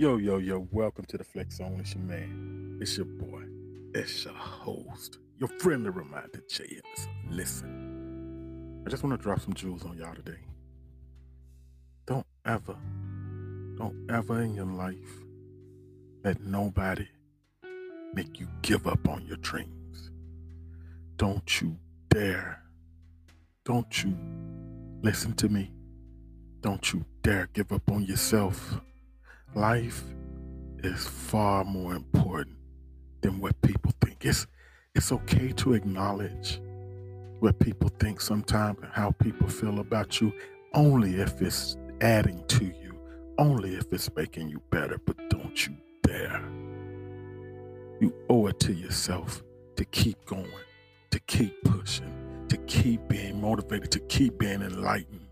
Yo, yo, yo, welcome to the Flex Zone. It's your man. It's your boy. It's your host. Your friendly reminder, Jay. Listen, I just want to drop some jewels on y'all today. Don't ever, don't ever in your life let nobody make you give up on your dreams. Don't you dare. Don't you listen to me. Don't you dare give up on yourself. Life is far more important than what people think. It's it's okay to acknowledge what people think sometimes and how people feel about you only if it's adding to you, only if it's making you better, but don't you dare. You owe it to yourself to keep going, to keep pushing, to keep being motivated, to keep being enlightened,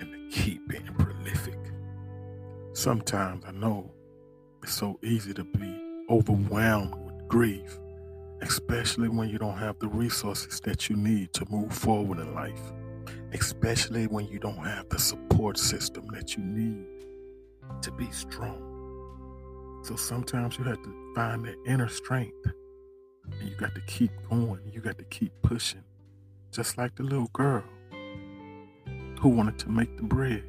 and to keep being. Sometimes I know it's so easy to be overwhelmed with grief, especially when you don't have the resources that you need to move forward in life, especially when you don't have the support system that you need to be strong. So sometimes you have to find that inner strength and you got to keep going, you got to keep pushing, just like the little girl who wanted to make the bread.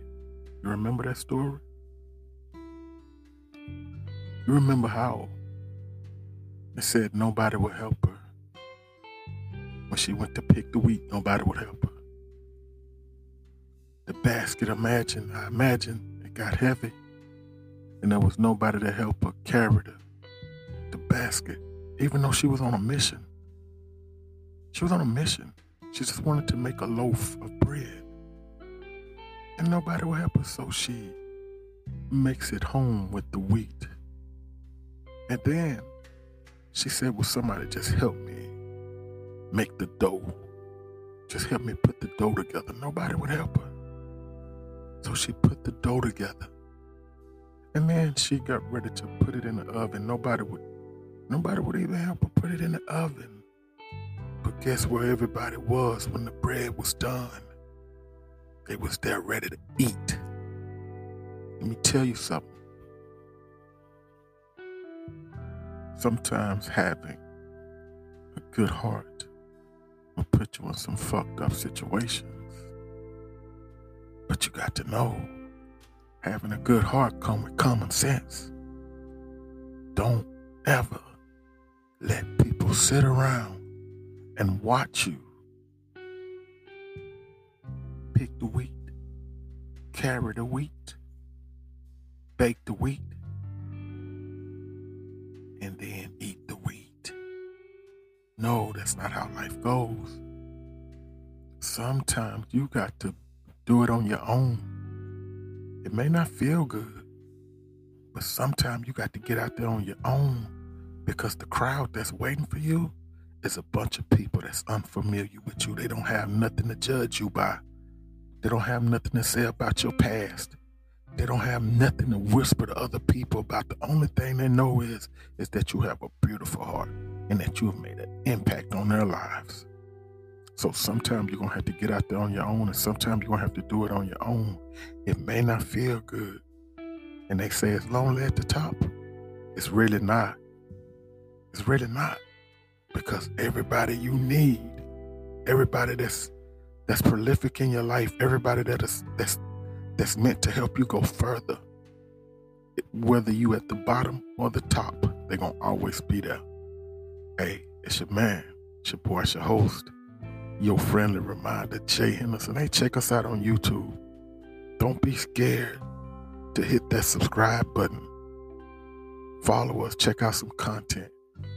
You remember that story? You remember how it said nobody would help her. When she went to pick the wheat, nobody would help her. The basket, imagine, I imagine it got heavy and there was nobody to help her carry the, the basket, even though she was on a mission. She was on a mission. She just wanted to make a loaf of bread. And nobody would help her, so she makes it home with the wheat. And then she said, Will somebody just help me make the dough? Just help me put the dough together. Nobody would help her. So she put the dough together. And then she got ready to put it in the oven. Nobody would nobody would even help her put it in the oven. But guess where everybody was when the bread was done? They was there ready to eat. Let me tell you something. Sometimes having a good heart will put you in some fucked up situations. But you got to know having a good heart come with common sense. Don't ever let people sit around and watch you pick the wheat, carry the wheat, bake the wheat, No, that's not how life goes. Sometimes you got to do it on your own. It may not feel good, but sometimes you got to get out there on your own because the crowd that's waiting for you is a bunch of people that's unfamiliar with you. They don't have nothing to judge you by. They don't have nothing to say about your past. They don't have nothing to whisper to other people about. The only thing they know is is that you have a beautiful heart and that you have made an impact on their lives. So sometimes you're gonna have to get out there on your own, and sometimes you're gonna have to do it on your own. It may not feel good. And they say it's lonely at the top. It's really not. It's really not. Because everybody you need, everybody that's that's prolific in your life, everybody that is that's that's meant to help you go further. Whether you at the bottom or the top, they're gonna always be there. Hey, it's your man, it's your boy, it's your host, your friendly reminder, Jay Henderson. Hey, check us out on YouTube. Don't be scared to hit that subscribe button. Follow us, check out some content.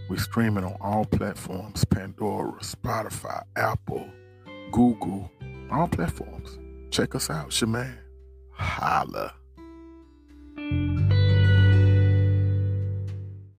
We're streaming on all platforms Pandora, Spotify, Apple, Google, all platforms. Check us out, it's your man. Holla.